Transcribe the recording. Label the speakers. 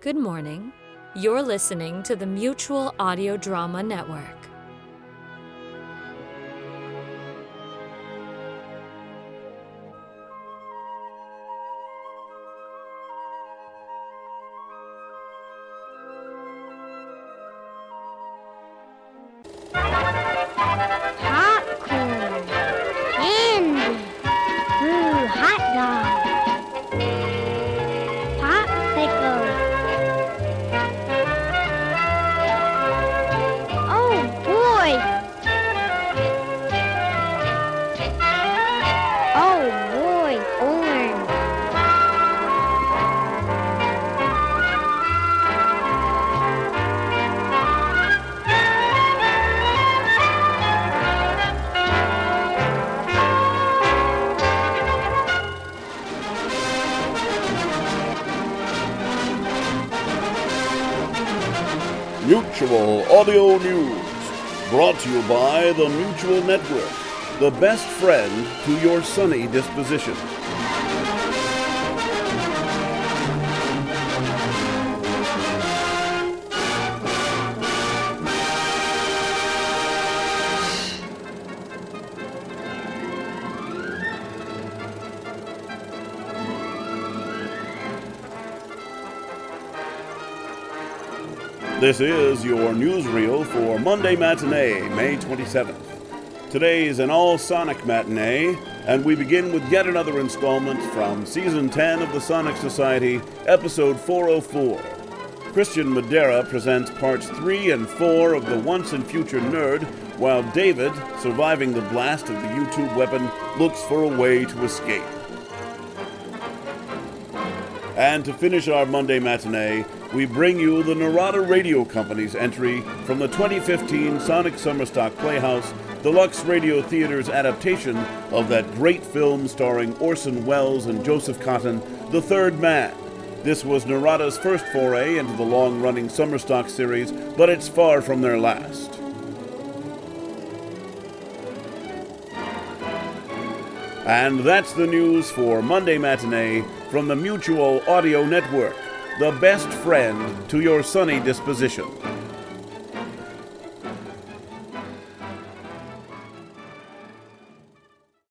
Speaker 1: Good morning. You're listening to the Mutual Audio Drama Network.
Speaker 2: Mutual Audio News, brought to you by the Mutual Network, the best friend to your sunny disposition. This is your newsreel for Monday Matinee, May 27th. Today is an all Sonic matinee, and we begin with yet another installment from Season 10 of the Sonic Society, Episode 404. Christian Madera presents parts 3 and 4 of the Once and Future Nerd, while David, surviving the blast of the YouTube weapon, looks for a way to escape. And to finish our Monday matinee, we bring you the Narada Radio Company's entry from the 2015 Sonic Summerstock Playhouse Deluxe Radio Theater's adaptation of that great film starring Orson Welles and Joseph Cotten, The Third Man. This was Narada's first foray into the long running Summerstock series, but it's far from their last. And that's the news for Monday Matinee from the Mutual Audio Network, the best friend to your sunny disposition.